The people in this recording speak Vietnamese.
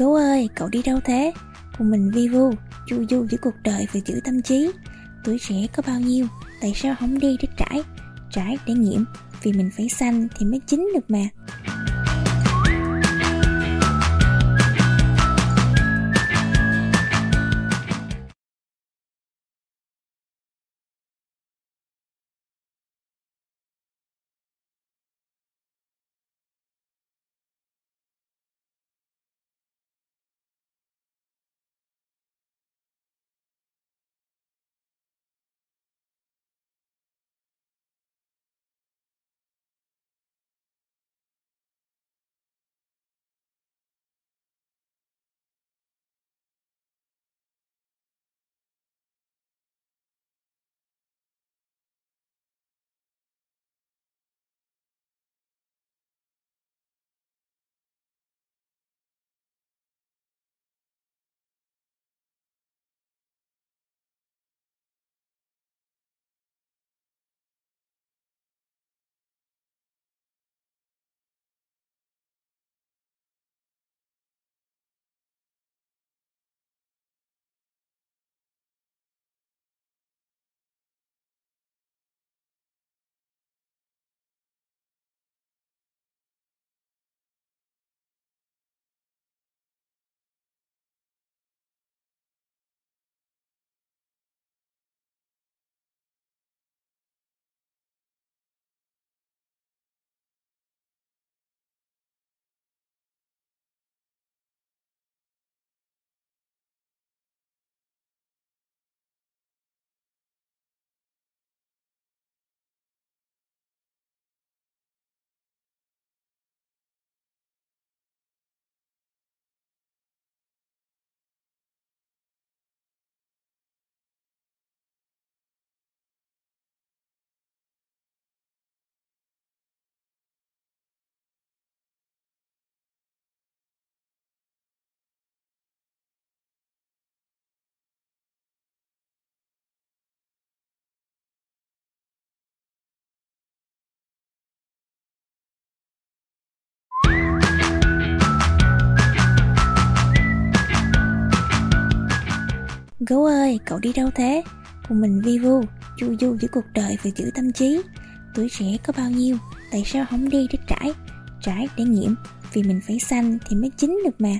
Gấu ơi, cậu đi đâu thế? Cùng mình vi vu, chu du giữa cuộc đời và giữ tâm trí. Tuổi trẻ có bao nhiêu, tại sao không đi để trải? Trải để nghiệm, vì mình phải xanh thì mới chín được mà. Gấu ơi, cậu đi đâu thế? Cùng mình vi vu, chu du giữa cuộc đời và giữ tâm trí. Tuổi trẻ có bao nhiêu, tại sao không đi để trải? Trải để nghiệm, vì mình phải xanh thì mới chín được mà.